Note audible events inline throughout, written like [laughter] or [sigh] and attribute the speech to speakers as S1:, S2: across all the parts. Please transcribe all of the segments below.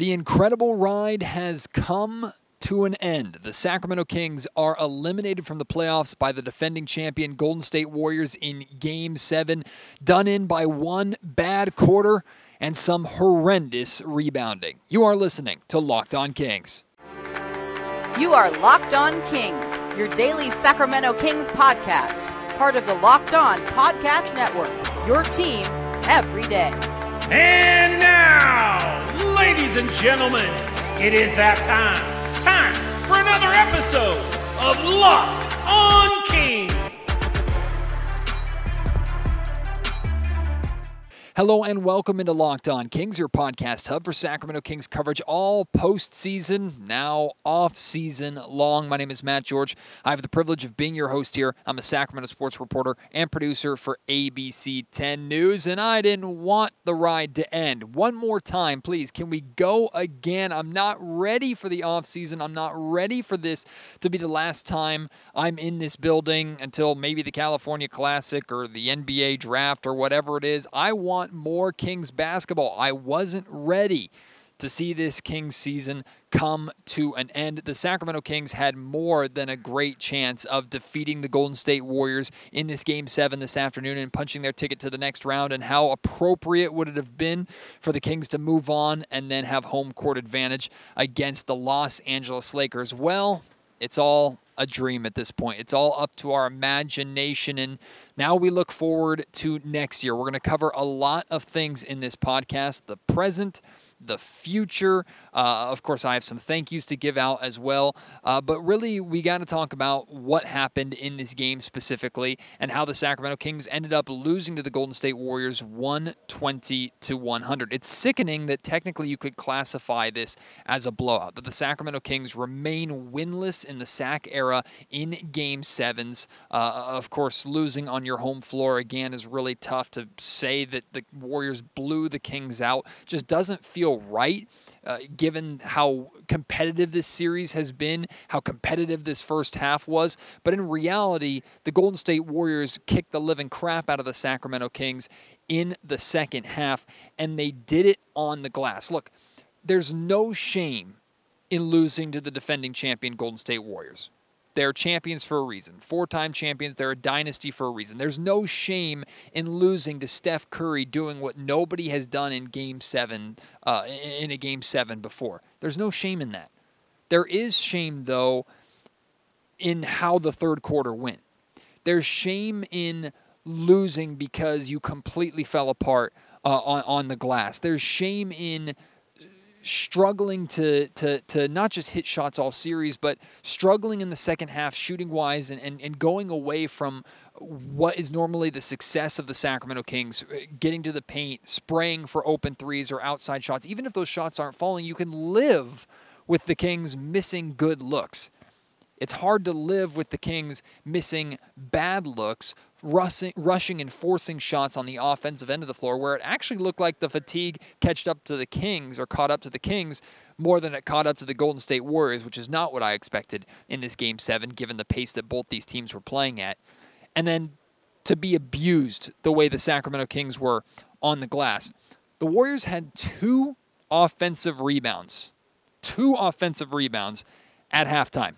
S1: The incredible ride has come to an end. The Sacramento Kings are eliminated from the playoffs by the defending champion Golden State Warriors in Game 7, done in by one bad quarter and some horrendous rebounding. You are listening to Locked On Kings.
S2: You are Locked On Kings, your daily Sacramento Kings podcast, part of the Locked On Podcast Network, your team every day.
S3: And now, ladies and gentlemen, it is that time. Time for another episode of Locked on Kings.
S1: Hello and welcome into Locked On Kings, your podcast hub for Sacramento Kings coverage all postseason, now off season long. My name is Matt George. I have the privilege of being your host here. I'm a Sacramento sports reporter and producer for ABC 10 News, and I didn't want the ride to end. One more time, please. Can we go again? I'm not ready for the off season. I'm not ready for this to be the last time I'm in this building until maybe the California Classic or the NBA draft or whatever it is. I want more Kings basketball. I wasn't ready to see this Kings season come to an end. The Sacramento Kings had more than a great chance of defeating the Golden State Warriors in this game 7 this afternoon and punching their ticket to the next round and how appropriate would it have been for the Kings to move on and then have home court advantage against the Los Angeles Lakers. Well, it's all a dream at this point. It's all up to our imagination. And now we look forward to next year. We're going to cover a lot of things in this podcast the present, the future. Uh, of course, I have some thank yous to give out as well. Uh, but really, we got to talk about what happened in this game specifically and how the Sacramento Kings ended up losing to the Golden State Warriors 120 to 100. It's sickening that technically you could classify this as a blowout, that the Sacramento Kings remain winless in the SAC era in game sevens. Uh, of course, losing on your home floor again is really tough to say that the Warriors blew the Kings out. Just doesn't feel right. Uh, given how competitive this series has been, how competitive this first half was. But in reality, the Golden State Warriors kicked the living crap out of the Sacramento Kings in the second half, and they did it on the glass. Look, there's no shame in losing to the defending champion Golden State Warriors. They're champions for a reason. Four time champions. They're a dynasty for a reason. There's no shame in losing to Steph Curry doing what nobody has done in game seven, uh, in a game seven before. There's no shame in that. There is shame, though, in how the third quarter went. There's shame in losing because you completely fell apart uh, on, on the glass. There's shame in struggling to, to, to not just hit shots all series, but struggling in the second half shooting wise and, and, and going away from what is normally the success of the Sacramento Kings, uh, getting to the paint, spraying for open threes or outside shots. Even if those shots aren't falling, you can live with the Kings missing good looks. It's hard to live with the Kings missing bad looks, rushing, rushing and forcing shots on the offensive end of the floor, where it actually looked like the fatigue catched up to the Kings or caught up to the Kings more than it caught up to the Golden State Warriors, which is not what I expected in this game seven, given the pace that both these teams were playing at. And then to be abused the way the Sacramento Kings were on the glass. The Warriors had two offensive rebounds, two offensive rebounds at halftime.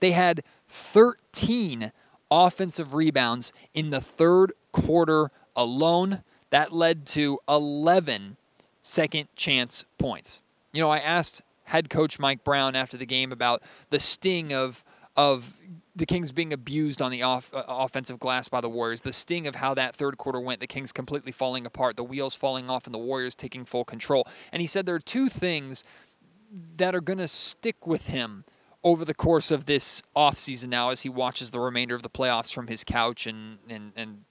S1: They had 13 offensive rebounds in the third quarter alone. That led to 11 second chance points. You know, I asked head coach Mike Brown after the game about the sting of of the Kings being abused on the off, uh, offensive glass by the Warriors, the sting of how that third quarter went, the Kings completely falling apart, the wheels falling off, and the Warriors taking full control. And he said there are two things that are going to stick with him over the course of this offseason now as he watches the remainder of the playoffs from his couch and, and, and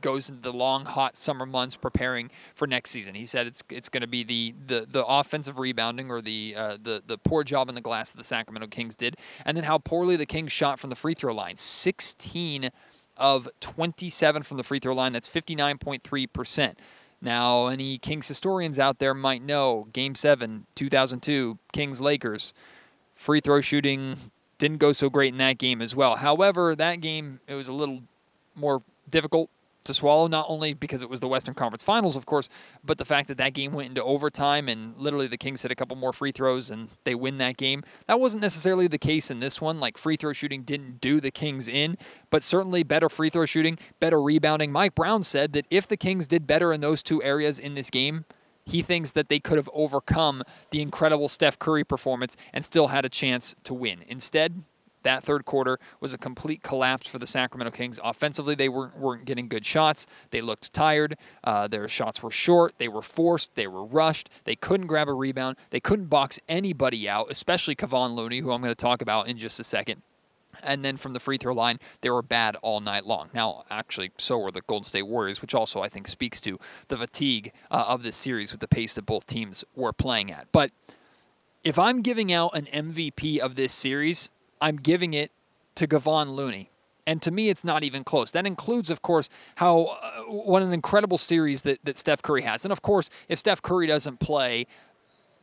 S1: goes into the long hot summer months preparing for next season. He said it's it's going to be the, the the offensive rebounding or the uh, the the poor job in the glass that the Sacramento Kings did, and then how poorly the Kings shot from the free throw line. 16 of 27 from the free throw line. That's 59.3 percent. Now, any Kings historians out there might know Game 7, 2002, Kings Lakers. Free throw shooting didn't go so great in that game as well. However, that game, it was a little more difficult to swallow, not only because it was the Western Conference Finals, of course, but the fact that that game went into overtime and literally the Kings hit a couple more free throws and they win that game. That wasn't necessarily the case in this one. Like free throw shooting didn't do the Kings in, but certainly better free throw shooting, better rebounding. Mike Brown said that if the Kings did better in those two areas in this game, he thinks that they could have overcome the incredible Steph Curry performance and still had a chance to win. Instead, that third quarter was a complete collapse for the Sacramento Kings. Offensively, they weren't, weren't getting good shots. They looked tired. Uh, their shots were short. They were forced. They were rushed. They couldn't grab a rebound. They couldn't box anybody out, especially Kevon Looney, who I'm going to talk about in just a second. And then from the free throw line, they were bad all night long. Now, actually, so were the Golden State Warriors, which also I think speaks to the fatigue uh, of this series with the pace that both teams were playing at. But if I'm giving out an MVP of this series, I'm giving it to Kevon Looney. And to me, it's not even close. That includes, of course, how uh, what an incredible series that, that Steph Curry has. And of course, if Steph Curry doesn't play,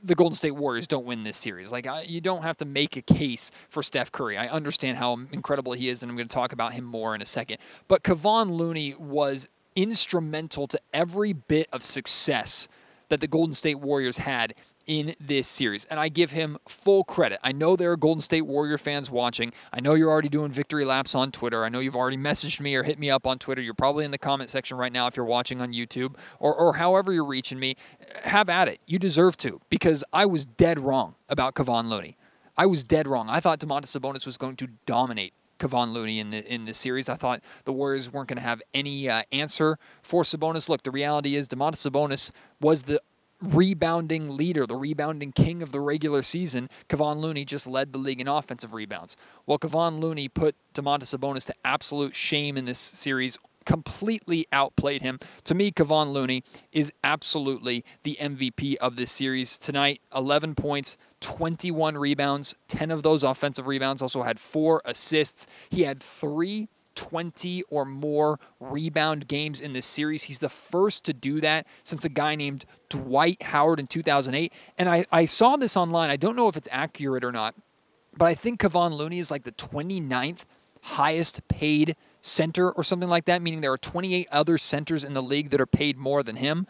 S1: the Golden State Warriors don't win this series. Like I, you don't have to make a case for Steph Curry. I understand how incredible he is, and I'm going to talk about him more in a second. But Kevon Looney was instrumental to every bit of success that the Golden State Warriors had in this series. And I give him full credit. I know there are Golden State Warrior fans watching. I know you're already doing victory laps on Twitter. I know you've already messaged me or hit me up on Twitter. You're probably in the comment section right now if you're watching on YouTube or, or however you're reaching me. Have at it. You deserve to because I was dead wrong about Kevon Looney. I was dead wrong. I thought Domantas Sabonis was going to dominate Kevon Looney in the in the series. I thought the Warriors weren't going to have any uh, answer for Sabonis. Look, the reality is Domantas Sabonis was the rebounding leader, the rebounding king of the regular season, Kevon Looney just led the league in offensive rebounds. Well, Kevon Looney put Domantas Sabonis to absolute shame in this series, completely outplayed him. To me, Kevon Looney is absolutely the MVP of this series tonight. 11 points, 21 rebounds, 10 of those offensive rebounds. Also had four assists. He had three 20 or more rebound games in this series. He's the first to do that since a guy named Dwight Howard in 2008. And I, I saw this online. I don't know if it's accurate or not, but I think Kevon Looney is like the 29th highest paid center or something like that, meaning there are 28 other centers in the league that are paid more than him.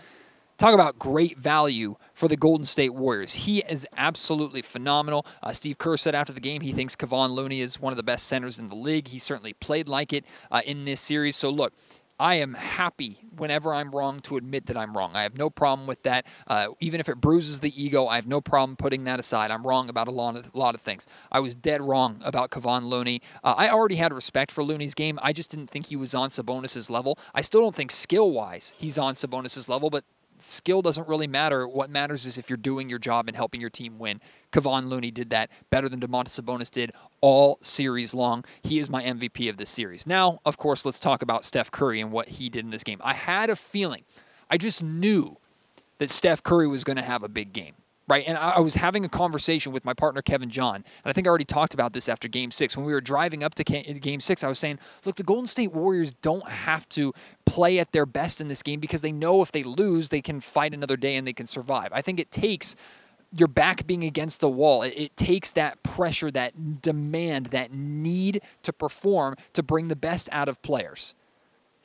S1: Talk about great value for the Golden State Warriors. He is absolutely phenomenal. Uh, Steve Kerr said after the game he thinks Kevon Looney is one of the best centers in the league. He certainly played like it uh, in this series. So, look, I am happy whenever I'm wrong to admit that I'm wrong. I have no problem with that. Uh, even if it bruises the ego, I have no problem putting that aside. I'm wrong about a lot of, lot of things. I was dead wrong about Kevon Looney. Uh, I already had respect for Looney's game. I just didn't think he was on Sabonis' level. I still don't think skill wise he's on Sabonis' level, but skill doesn't really matter. What matters is if you're doing your job and helping your team win. Kevon Looney did that better than Domantas Sabonis did all series long. He is my MVP of this series. Now, of course, let's talk about Steph Curry and what he did in this game. I had a feeling, I just knew that Steph Curry was going to have a big game right? And I, was having a conversation with my partner Kevin John, and I think I already talked about this after Game Six when we were driving up to Game Six. I was saying, look, the Golden State Warriors don't have to play at their best in this game because they know if they lose, they can fight another day and they can survive. I think it takes your back being against the wall. It, takes that pressure, that demand, that need to perform to bring the best out of players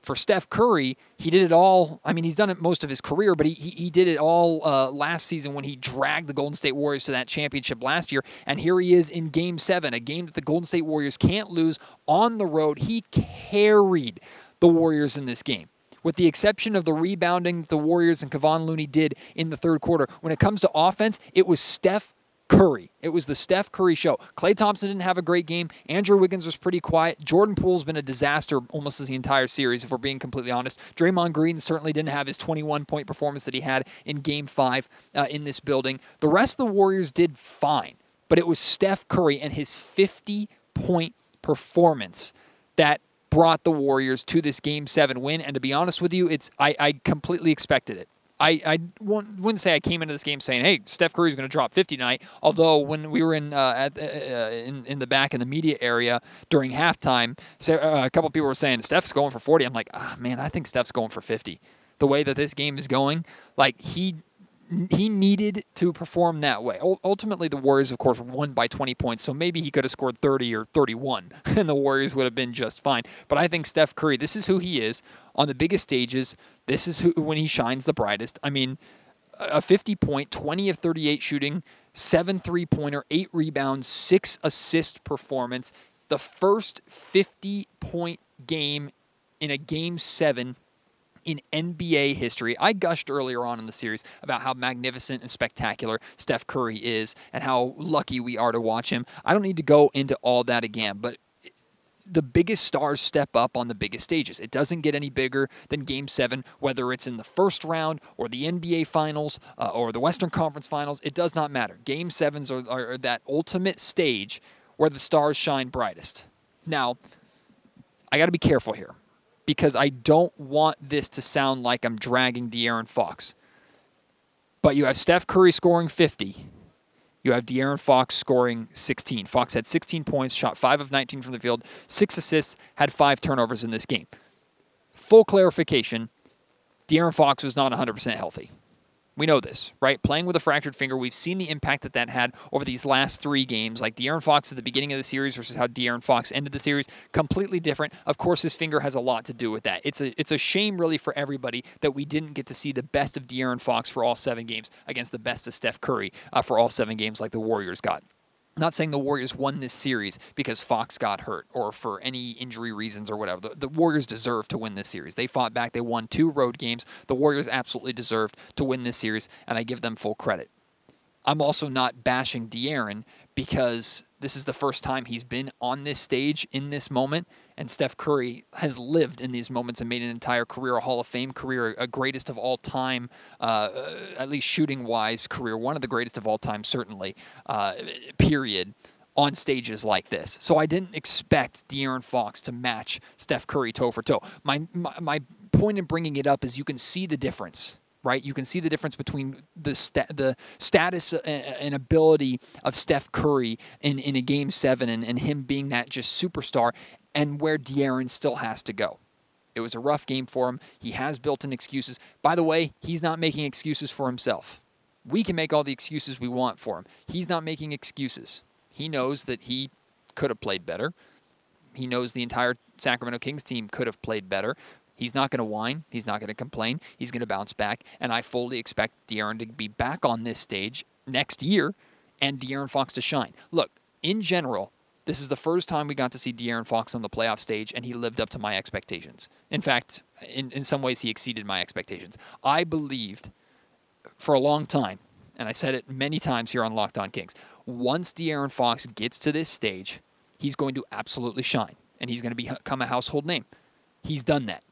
S1: for Steph Curry, he did it all. I mean, he's done it most of his career, but he, he, he did it all uh, last season when he dragged the Golden State Warriors to that championship last year. And here he is in game seven, a game that the Golden State Warriors can't lose on the road. He carried the Warriors in this game. With the exception of the rebounding the Warriors and Kevon Looney did in the third quarter, when it comes to offense, it was Steph Curry. It was the Steph Curry show. Klay Thompson didn't have a great game. Andrew Wiggins was pretty quiet. Jordan Poole's been a disaster almost as the entire series, if we're being completely honest. Draymond Green certainly didn't have his 21 point performance that he had in game five uh, in this building. The rest of the Warriors did fine, but it was Steph Curry and his 50 point performance that brought the Warriors to this game seven win. And to be honest with you, it's I, I completely expected it. I, I wouldn't say I came into this game saying, "Hey, Steph Curry's going to drop 50 tonight." Although when we were in uh, at, uh, uh, in in the back in the media area during halftime, uh, a couple people were saying Steph's going for 40. I'm like, ah, man, I think Steph's going for 50. The way that this game is going, like he he needed to perform that way. Ultimately, the Warriors, of course, won by 20 points, so maybe he could have scored 30 or 31, [laughs] and the Warriors would have been just fine. But I think Steph Curry, this is who he is on the biggest stages. This is who when he shines the brightest. I mean, a 50 point, 20 of 38 shooting, seven three pointer, eight rebounds, six assist performance. The first 50 point game in a game seven in NBA history. I gushed earlier on in the series about how magnificent and spectacular Steph Curry is and how lucky we are to watch him. I don't need to go into all that again, but the biggest stars step up on the biggest stages. It doesn't get any bigger than Game 7, whether it's in the first round or the NBA Finals uh, or the Western Conference Finals. It does not matter. Game 7s are, are, are that ultimate stage where the stars shine brightest. Now, I got to be careful here because I don't want this to sound like I'm dragging De'Aaron Fox. But you have Steph Curry scoring 50. You have De'Aaron Fox scoring 16. Fox had 16 points, shot 5 of 19 from the field, 6 assists, had 5 turnovers in this game. Full clarification De'Aaron Fox was not 100% healthy. We know this, right? Playing with a fractured finger, we've seen the impact that that had over these last three games. Like De'Aaron Fox at the beginning of the series versus how De'Aaron Fox ended the series, completely different. Of course, his finger has a lot to do with that. It's a it's a shame, really, for everybody that we didn't get to see the best of De'Aaron Fox for all seven games against the best of Steph Curry uh, for all seven games, like the Warriors got not saying the Warriors won this series because Fox got hurt or for any injury reasons or whatever. The, the, Warriors deserve to win this series. They fought back. They won two road games. The Warriors absolutely deserved to win this series, and I give them full credit. I'm also not bashing De'Aaron because this is the first time he's been on this stage in this moment. And Steph Curry has lived in these moments and made an entire career, a Hall of Fame career, a greatest of all time, uh, at least shooting wise career, one of the greatest of all time, certainly, uh, period, on stages like this. So I didn't expect De'Aaron Fox to match Steph Curry toe for toe. My, my, my point in bringing it up is you can see the difference right? You can see the difference between the sta- the status and ability of Steph Curry in, in a game seven and, and him being that just superstar and where De'Aaron still has to go. It was a rough game for him. He has built in excuses. By the way, he's not making excuses for himself. We can make all the excuses we want for him. He's not making excuses. He knows that he could have played better. He knows the entire Sacramento Kings team could have played better. He's not going to whine. He's not going to complain. He's going to bounce back. And I fully expect De'Aaron to be back on this stage next year and De'Aaron Fox to shine. Look, in general, this is the first time we got to see De'Aaron Fox on the playoff stage, and he lived up to my expectations. In fact, in, in some ways, he exceeded my expectations. I believed for a long time, and I said it many times here on Locked On Kings, once De'Aaron Fox gets to this stage, he's going to absolutely shine, and he's going to become a household name. He's done that.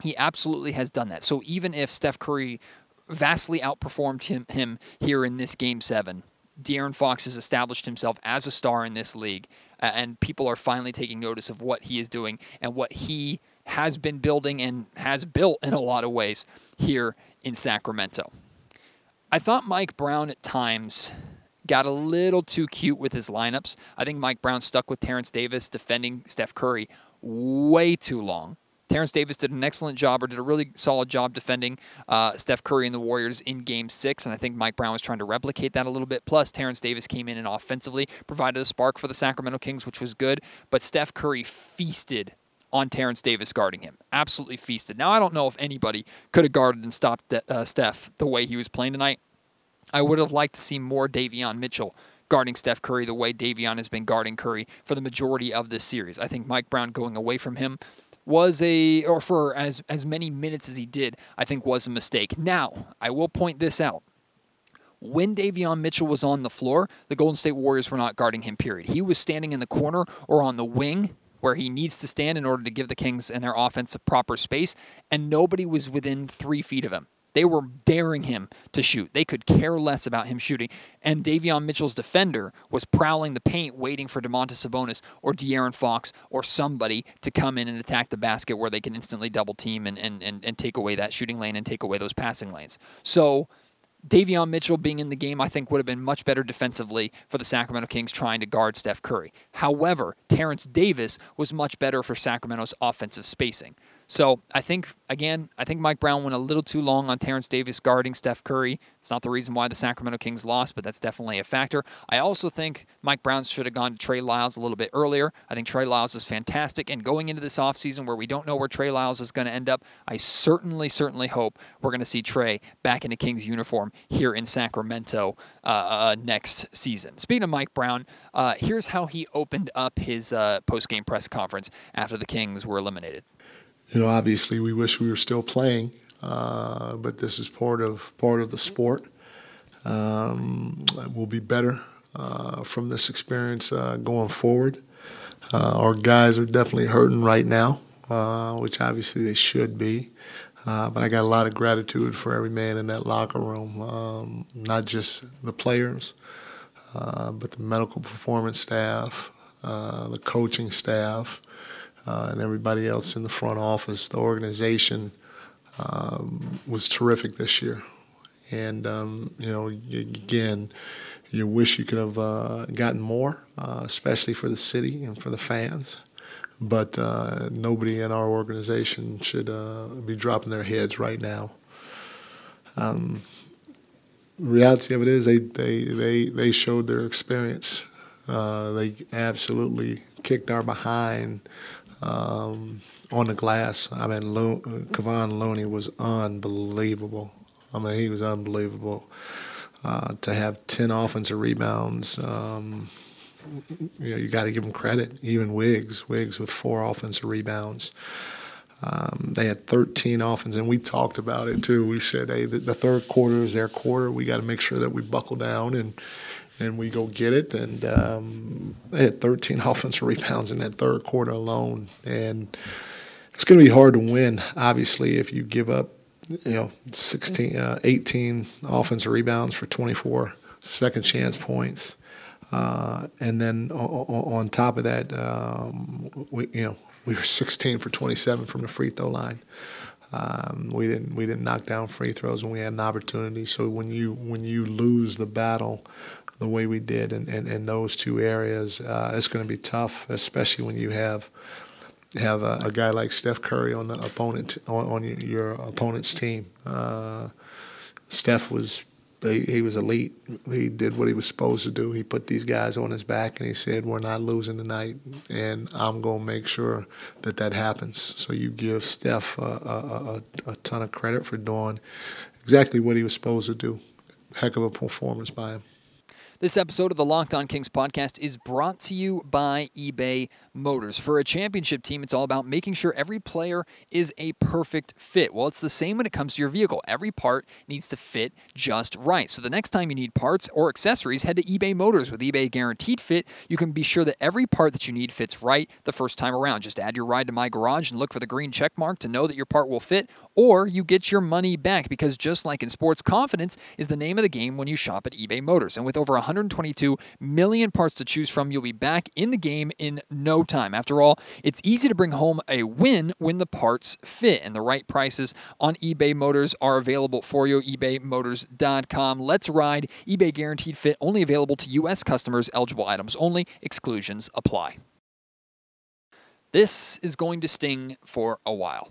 S1: He absolutely has done that. So even if Steph Curry vastly outperformed him, him here in this game seven, De'Aaron Fox has established himself as a star in this league, uh, and people are finally taking notice of what he is doing and what he has been building and has built in a lot of ways here in Sacramento. I thought Mike Brown at times got a little too cute with his lineups. I think Mike Brown stuck with Terence Davis defending Steph Curry way too long. Terence Davis did an excellent job or did a really solid job defending uh, Steph Curry and the Warriors in game six. And I think Mike Brown was trying to replicate that a little bit. Plus, Terence Davis came in and offensively provided a spark for the Sacramento Kings, which was good. But Steph Curry feasted on Terence Davis guarding him. Absolutely feasted. Now, I don't know if anybody could have guarded and stopped uh, Steph the way he was playing tonight. I would have liked to see more Davion Mitchell guarding Steph Curry the way Davion has been guarding Curry for the majority of this series. I think Mike Brown going away from him was a or for as as many minutes as he did, I think was a mistake. Now, I will point this out. When Davion Mitchell was on the floor, the Golden State Warriors were not guarding him, period. He was standing in the corner or on the wing where he needs to stand in order to give the Kings and their offense a proper space, and nobody was within three feet of him. They were daring him to shoot. They could care less about him shooting. And Davion Mitchell's defender was prowling the paint, waiting for Domantas Sabonis or De'Aaron Fox or somebody to come in and attack the basket where they can instantly double team and, and, and, and take away that shooting lane and take away those passing lanes. So Davion Mitchell being in the game, I think, would have been much better defensively for the Sacramento Kings trying to guard Steph Curry. However, Terence Davis was much better for Sacramento's offensive spacing. So I think again, I think Mike Brown went a little too long on Terence Davis guarding Steph Curry. It's not the reason why the Sacramento Kings lost, but that's definitely a factor. I also think Mike Brown should have gone to Trey Lyles a little bit earlier. I think Trey Lyles is fantastic. And going into this offseason where we don't know where Trey Lyles is going to end up, I certainly, certainly hope we're going to see Trey back in a Kings uniform here in Sacramento uh, uh, next season. Speaking of Mike Brown, uh, here's how he opened up his uh, post game press conference after the Kings were eliminated.
S4: You know, obviously, we wish we were still playing, uh, but this is part of part of the sport. Um, we'll be better uh, from this experience uh, going forward. Uh, our guys are definitely hurting right now, uh, which obviously they should be. Uh, but I got a lot of gratitude for every man in that locker room, um, not just the players, but the medical performance staff, the coaching staff, uh, and everybody else in the front office. The organization um, was terrific this year. And, um, you know, again, you wish you could have uh, gotten more, uh, especially for the city and for the fans. But uh, nobody in our organization should uh, be dropping their heads right now. Um, the reality of it is they, they, they, they showed their experience. Uh, they absolutely kicked our behind um, on the glass. I mean, Lo- Kevon Looney was unbelievable. I mean, he was unbelievable. Uh, to have 10 offensive rebounds, um, you know, you got to give him credit. Even Wiggs, Wiggs with four offensive rebounds. Um, they had 13 offense, and we talked about it too. We said, hey, the, the third quarter is their quarter. We got to make sure that we buckle down and and we go get it. And um, they had 13 [laughs] offensive rebounds in that third quarter alone. And it's going to be hard to win, obviously, if you give up, you know, 16, uh, 18 offensive rebounds for 24 second chance points. Uh, and then on, top of that, um, we, you know, we were 16 for 27 from the free throw line. Um, we didn't we didn't knock down free throws when we had an opportunity. So when you when you lose the battle the way we did in, in, in those two areas, uh, it's going to be tough, especially when you have have a, a, guy like Steph Curry on the opponent on, on your opponent's team. Uh, Steph was he, he, was elite. He did what he was supposed to do. He put these guys on his back and he said, "We're not losing tonight, and I'm going to make sure that that happens." So you give Steph a, a, a, a ton of credit for doing exactly what he was supposed to do. Heck of a performance by him.
S1: This episode of the Locked On Kings podcast is brought to you by eBay Motors. For a championship team, it's all about making sure every player is a perfect fit. Well, it's the same when it comes to your vehicle. Every part needs to fit just right. So the next time you need parts or accessories, head to eBay Motors. With eBay Guaranteed Fit, you can be sure that every part that you need fits right the first time around. Just add your ride to my garage and look for the green check mark to know that your part will fit, or you get your money back because just like in sports, confidence is the name of the game when you shop at eBay Motors. And with over 122 million parts to choose from, you'll be back in the game in no time. After all, it's easy to bring home a win when the parts fit, and the right prices on eBay Motors are available for you. ebaymotors.com. Let's ride. eBay Guaranteed Fit only available to U.S. customers. Eligible items only. Exclusions apply. This is going to sting for a while.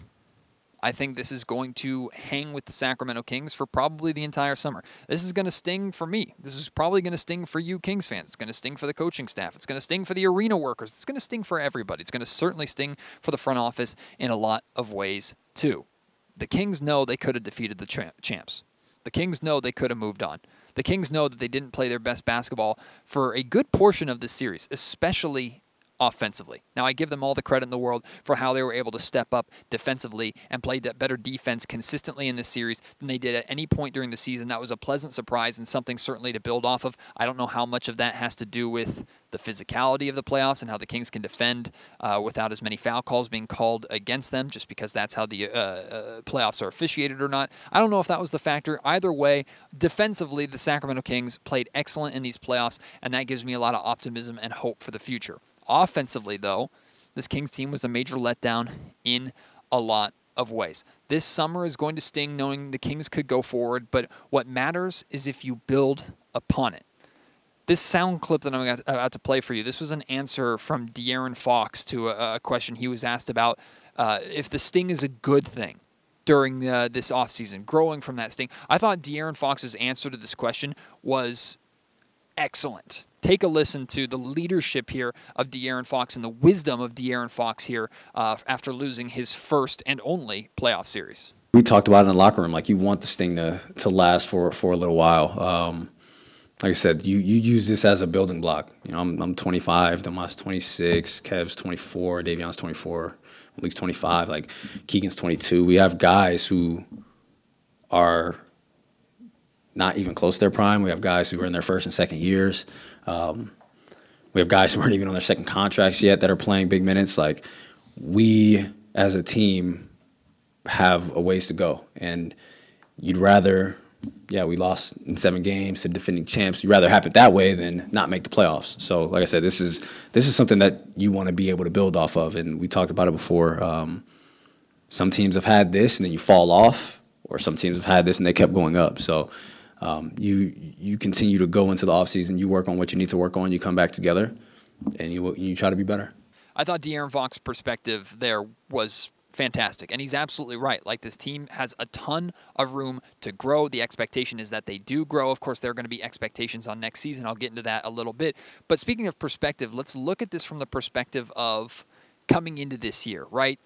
S1: I think this is going to hang with the Sacramento Kings for probably the entire summer. This is going to sting for me. This is probably going to sting for you Kings fans. It's going to sting for the coaching staff. It's going to sting for the arena workers. It's going to sting for everybody. It's going to certainly sting for the front office in a lot of ways too. The Kings know they could have defeated the champs. The Kings know they could have moved on. The Kings know that they didn't play their best basketball for a good portion of this series, especially offensively. Now, I give them all the credit in the world for how they were able to step up defensively and play that better defense consistently in this series than they did at any point during the season. That was a pleasant surprise and something certainly to build off of. I don't know how much of that has to do with the physicality of the playoffs and how the Kings can defend uh, without as many foul calls being called against them, just because that's how the uh, uh, playoffs are officiated or not. I don't know if that was the factor. Either way, defensively, the Sacramento Kings played excellent in these playoffs, and that gives me a lot of optimism and hope for the future. Offensively, though, this Kings team was a major letdown in a lot of ways. This summer is going to sting knowing the Kings could go forward, but what matters is if you build upon it. This sound clip that I'm about to play for you, this was an answer from De'Aaron Fox to a, question he was asked about uh, if the sting is a good thing during uh, this offseason, growing from that sting. I thought De'Aaron Fox's answer to this question was excellent. Take a listen to the leadership here of De'Aaron Fox and the wisdom of De'Aaron Fox here uh, after losing his first and only playoff series.
S5: We talked about it in the locker room. Like you want this thing to, to last for, for a little while. Um, like I said, you, you use this as a building block. You know, I'm, I'm 25, Domas 26, Kev's 24, Davion's 24, Malik's 25, like Keegan's 22. We have guys who are not even close to their prime. We have guys who are in their first and second years. Um, we have guys who aren't even on their second contracts yet that are playing big minutes. Like we, as a team, have a ways to go, and you'd rather, yeah, we lost in seven games to defending champs. You'd rather have it that way than not make the playoffs. So, like I said, this is this is something that you want to be able to build off of, and we talked about it before. Um, some teams have had this, and then you fall off, or some teams have had this and they kept going up. So um, you you continue to go into the offseason, you work on what you need to work on, you come back together, and you you try to be better.
S1: I thought De'Aaron Fox's perspective there was fantastic. And he's absolutely right. Like this team has a ton of room to grow. The expectation is that they do grow. Of course, there are going to be expectations on next season. I'll get into that a little bit. But speaking of perspective, let's look at this from the perspective of coming into this year, right?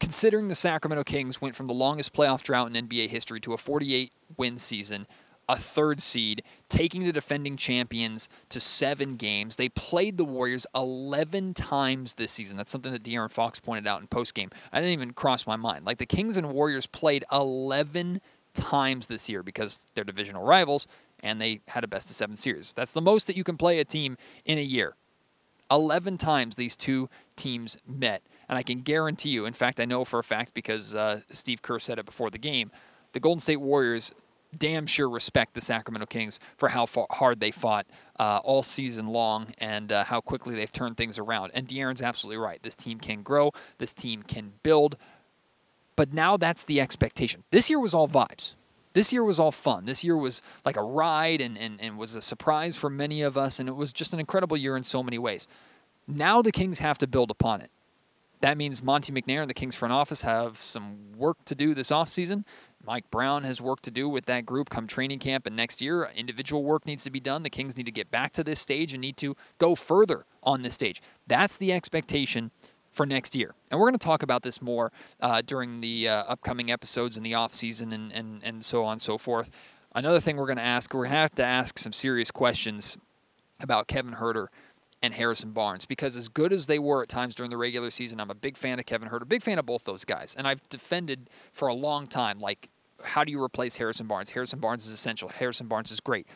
S1: Considering the Sacramento Kings went from the longest playoff drought in NBA history to a 48 win season, a third seed, taking the defending champions to seven games. They played the Warriors 11 times this season. That's something that De'Aaron Fox pointed out in postgame. I didn't even cross my mind. Like the Kings and Warriors played 11 times this year because they're divisional rivals and they had a best of seven series. That's the most that you can play a team in a year. 11 times these two teams met. And I can guarantee you, in fact, I know for a fact because uh, Steve Kerr said it before the game, the Golden State Warriors damn sure respect the Sacramento Kings for how far, hard they fought uh, all season long and uh, how quickly they've turned things around. And De'Aaron's absolutely right. This team can grow, this team can build. But now that's the expectation. This year was all vibes. This year was all fun. This year was like a ride and, and, and was a surprise for many of us, and it was just an incredible year in so many ways. Now the Kings have to build upon it. That means Monte McNair and the Kings front office have some work to do this offseason. Mike Brown has work to do with that group come training camp and next year. Individual work needs to be done. The Kings need to get back to this stage and need to go further on this stage. That's the expectation for next year. And we're going to talk about this more uh, during the uh, upcoming episodes in the offseason and, and, and so on and so forth. Another thing we're going to ask, to have to ask some serious questions about Kevin Huerter and Harrison Barnes because as good as they were at times during the regular season, I'm a big fan of Kevin Huerter, big fan of both those guys, and I've defended for a long time like how do you replace Harrison Barnes? Harrison Barnes is essential. Harrison Barnes is great.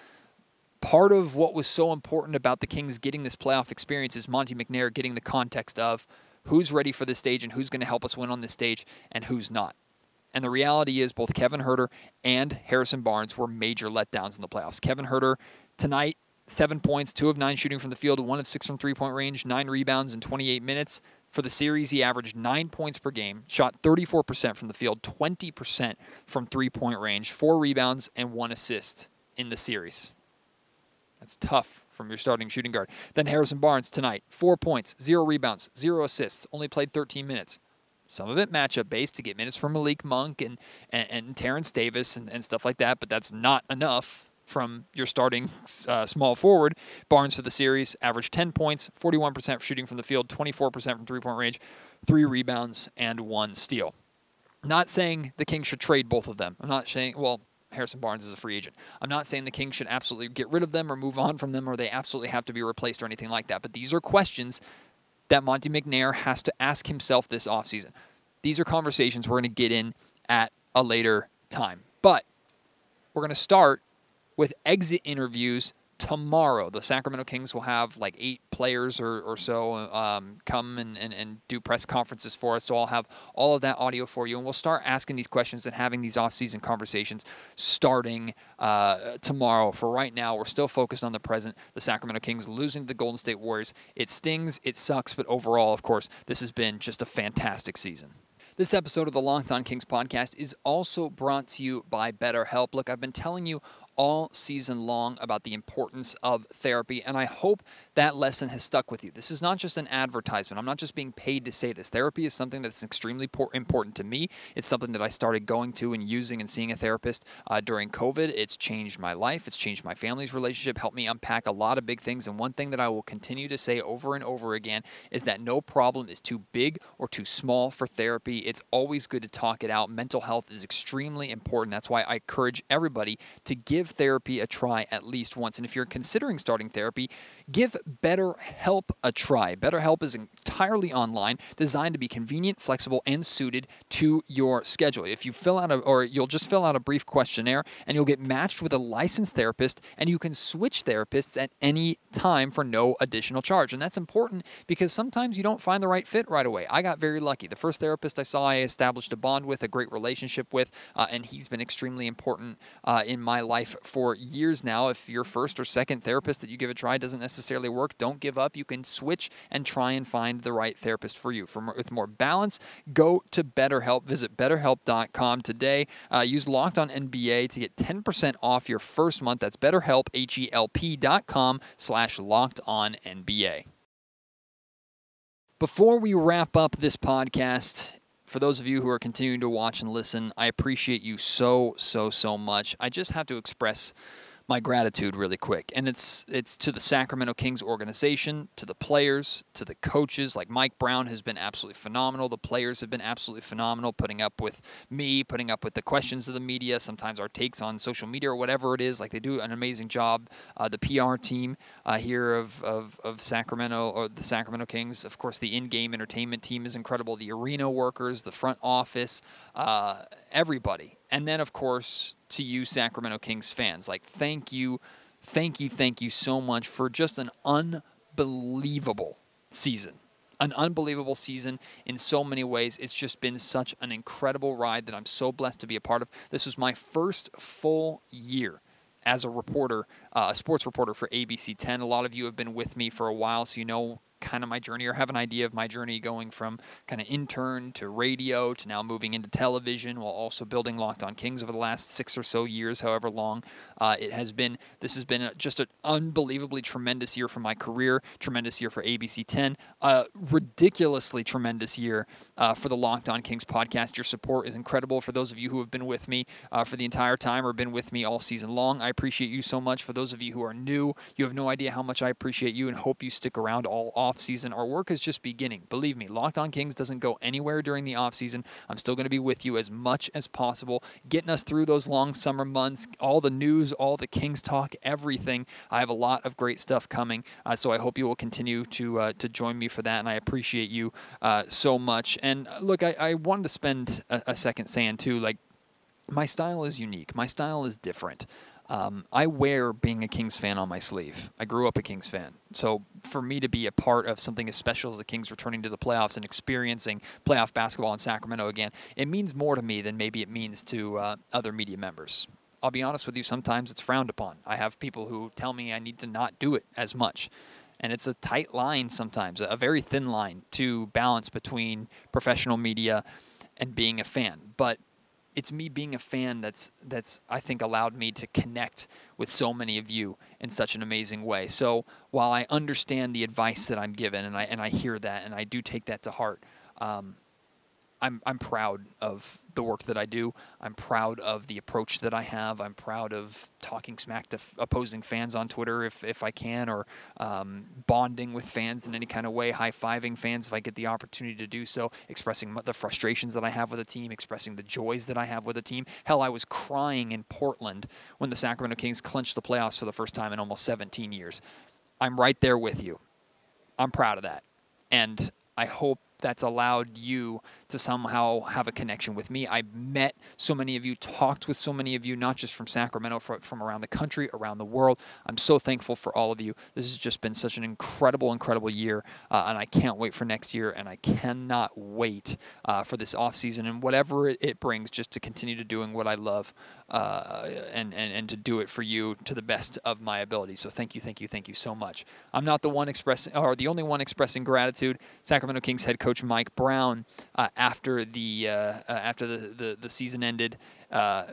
S1: Part of what was so important about the Kings getting this playoff experience is Monte McNair getting the context of who's ready for this stage and who's going to help us win on this stage and who's not. And the reality is both Kevin Huerter and Harrison Barnes were major letdowns in the playoffs. Kevin Huerter tonight seven points, two of nine shooting from the field, one of six from three point range, nine rebounds in 28 minutes. For the series, he averaged nine points per game, shot 34% from the field, 20% from three point range, four rebounds, and one assist in the series. That's tough from your starting shooting guard. Then Harrison Barnes tonight, four points, zero rebounds, zero assists, only played 13 minutes. Some of it matchup based to get minutes from Malik Monk and, and, and Terence Davis and, and stuff like that, but that's not enough from your starting uh, small forward. Barnes for the series averaged 10 points, 41% shooting from the field, 24% from three point range, three rebounds, and one steal. Not saying the Kings should trade both of them. I'm not saying, well, Harrison Barnes is a free agent. I'm not saying the Kings should absolutely get rid of them or move on from them or they absolutely have to be replaced or anything like that. But these are questions that Monte McNair has to ask himself this offseason. These are conversations we're going to get in at a later time. But we're going to start with exit interviews tomorrow. The Sacramento Kings will have like eight players or, or so um, come and, and, and do press conferences for us. So I'll have all of that audio for you. And we'll start asking these questions and having these off-season conversations starting uh, tomorrow. For right now, we're still focused on the present. The Sacramento Kings losing to the Golden State Warriors. It stings, it sucks, but overall, of course, this has been just a fantastic season. This episode of the Locked On Kings podcast is also brought to you by BetterHelp. Look, I've been telling you all season long about the importance of therapy, and I hope that lesson has stuck with you. This is not just an advertisement. I'm not just being paid to say this. Therapy is something that's extremely important to me. It's something that I started going to and using and seeing a therapist uh, during COVID. It's changed my life, it's changed my family's relationship, helped me unpack a lot of big things. And one thing that I will continue to say over and over again is that no problem is too big or too small for therapy. It's always good to talk it out. Mental health is extremely important. That's why I encourage everybody to give therapy a try at least once. And if you're considering starting therapy, give BetterHelp a try. BetterHelp is entirely online, designed to be convenient, flexible, and suited to your schedule. If you fill out a, or you'll just fill out a brief questionnaire and you'll get matched with a licensed therapist, and you can switch therapists at any time for no additional charge. And that's important because sometimes you don't find the right fit right away. I got very lucky. The first therapist I saw, I established a bond with, a great relationship with, uh, and he's been extremely important uh, in my life for years now. If your first or second therapist that you give a try doesn't necessarily work, don't give up. You can switch and try and find the right therapist for you. For more, with more balance, go to BetterHelp. Visit BetterHelp.com today. Uh, use Locked On NBA to get 10% off your first month. That's BetterHelp, H-E-L-P dot com slash Locked On NBA. Before we wrap up this podcast, for those of you who are continuing to watch and listen, I appreciate you so, so, so much. I just have to express my gratitude really quick. And it's it's to the Sacramento Kings organization, to the players, to the coaches. Like Mike Brown has been absolutely phenomenal. The players have been absolutely phenomenal, putting up with me, putting up with the questions of the media, sometimes our takes on social media or whatever it is. Like they do an amazing job. Uh, the PR team uh, here of, of, of Sacramento or the Sacramento Kings, of course, the in-game entertainment team is incredible. The arena workers, the front office, uh, everybody and then, of course, to you, Sacramento Kings fans, like, thank you, thank you, thank you so much for just an unbelievable season. An unbelievable season in so many ways. It's just been such an incredible ride that I'm so blessed to be a part of. This was my first full year as a reporter, uh, a sports reporter for ABC 10. A lot of you have been with me for a while, so you know kind of my journey or have an idea of my journey going from kind of intern to radio to now moving into television while also building Locked On Kings over the last six or so years, however long uh, it has been. This has been just an unbelievably tremendous year for my career, tremendous year for ABC 10, a ridiculously tremendous year uh, for the Locked On Kings podcast. Your support is incredible. For those of you who have been with me uh, for the entire time or been with me all season long, I appreciate you so much. For those of you who are new, you have no idea how much I appreciate you and hope you stick around all off offseason. Our work is just beginning. Believe me, Locked On Kings doesn't go anywhere during the offseason. I'm still going to be with you as much as possible, getting us through those long summer months, all the news, all the Kings talk, everything. I have a lot of great stuff coming, uh, so I hope you will continue to uh, to join me for that, and I appreciate you uh, so much. And uh, look, I, I wanted to spend a, a second saying too, like my style is unique. My style is different. Um, I wear being a Kings fan on my sleeve. I grew up a Kings fan. So for me to be a part of something as special as the Kings returning to the playoffs and experiencing playoff basketball in Sacramento again, it means more to me than maybe it means to uh, other media members. I'll be honest with you, sometimes it's frowned upon. I have people who tell me I need to not do it as much. And it's a tight line sometimes, a very thin line to balance between professional media and being a fan. But it's me being a fan that's that's I think allowed me to connect with so many of you in such an amazing way. So while I understand the advice that I'm given and I and I hear that and I do take that to heart, um, I'm I'm proud of the work that I do. I'm proud of the approach that I have. I'm proud of talking smack to f- opposing fans on Twitter if, if I can, or um, bonding with fans in any kind of way, high fiving fans if I get the opportunity to do so, expressing the frustrations that I have with the team, expressing the joys that I have with the team. Hell, I was crying in Portland when the Sacramento Kings clinched the playoffs for the first time in almost 17 years. I'm right there with you. I'm proud of that. And I hope that's allowed you to somehow have a connection with me. I met so many of you, talked with so many of you, not just from Sacramento, from around the country, around the world. I'm so thankful for all of you. This has just been such an incredible, incredible year, uh, and I can't wait for next year, and I cannot wait uh, for this off season and whatever it, it, brings, just to continue to doing what I love uh, and, and and to do it for you to the best of my ability. So thank you, thank you, thank you so much. I'm not the one expressing, or the only one expressing gratitude. Sacramento Kings head coach Mike Brown uh, after the uh, uh, after the, the, the season ended. Uh,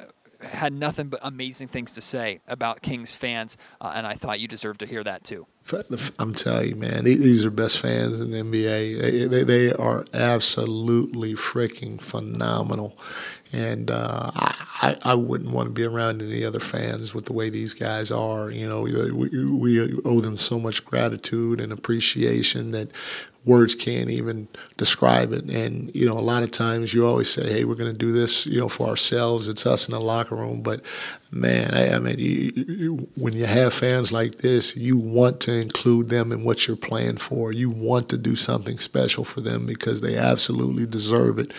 S1: had nothing but amazing things to say about Kings fans, uh, and I thought you deserved to hear that too.
S4: I'm telling you, man, these are best fans in the NBA. They, they, are absolutely freaking phenomenal. And uh, I, I wouldn't want to be around any other fans with the way these guys are. You know, we, we owe them so much gratitude and appreciation that words can't even describe it. And you know, a lot of times you always say, "Hey, we're going to do this," you know, for ourselves. It's us in the locker room. But man, I, I mean, you, you, when you have fans like this, you want to include them in what you're playing for. You want to do something special for them because they absolutely deserve it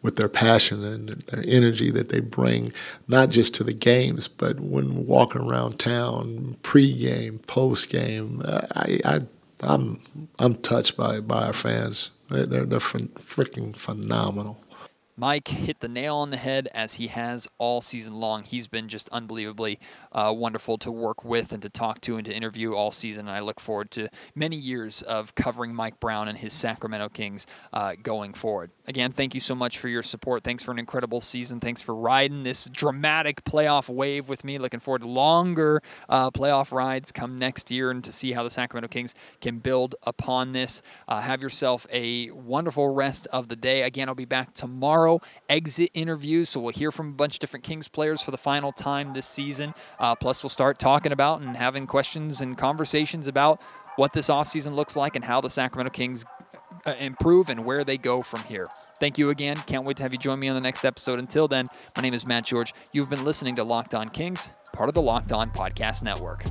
S4: with their passion and their energy that they bring, not just to the games, but when walking around town, pre-game, post-game. I, I I'm I'm touched by by our fans. They're they're, they're freaking phenomenal.
S1: Mike hit the nail on the head as he has all season long. He's been just unbelievably uh, wonderful to work with and to talk to and to interview all season. And I look forward to many years of covering Mike Brown and his Sacramento Kings uh, going forward. Again, thank you so much for your support. Thanks for an incredible season. Thanks for riding this dramatic playoff wave with me. Looking forward to longer uh, playoff rides come next year and to see how the Sacramento Kings can build upon this. Uh, have yourself a wonderful rest of the day. Again, I'll be back tomorrow tomorrow. Exit interviews, so we'll hear from a bunch of different Kings players for the final time this season. Uh, plus, we'll start talking about and having questions and conversations about what this offseason looks like and how the Sacramento Kings uh, improve and where they go from here. Thank you again. Can't wait to have you join me on the next episode. Until then, my name is Matt George. You've been listening to Locked On Kings, part of the Locked On Podcast Network.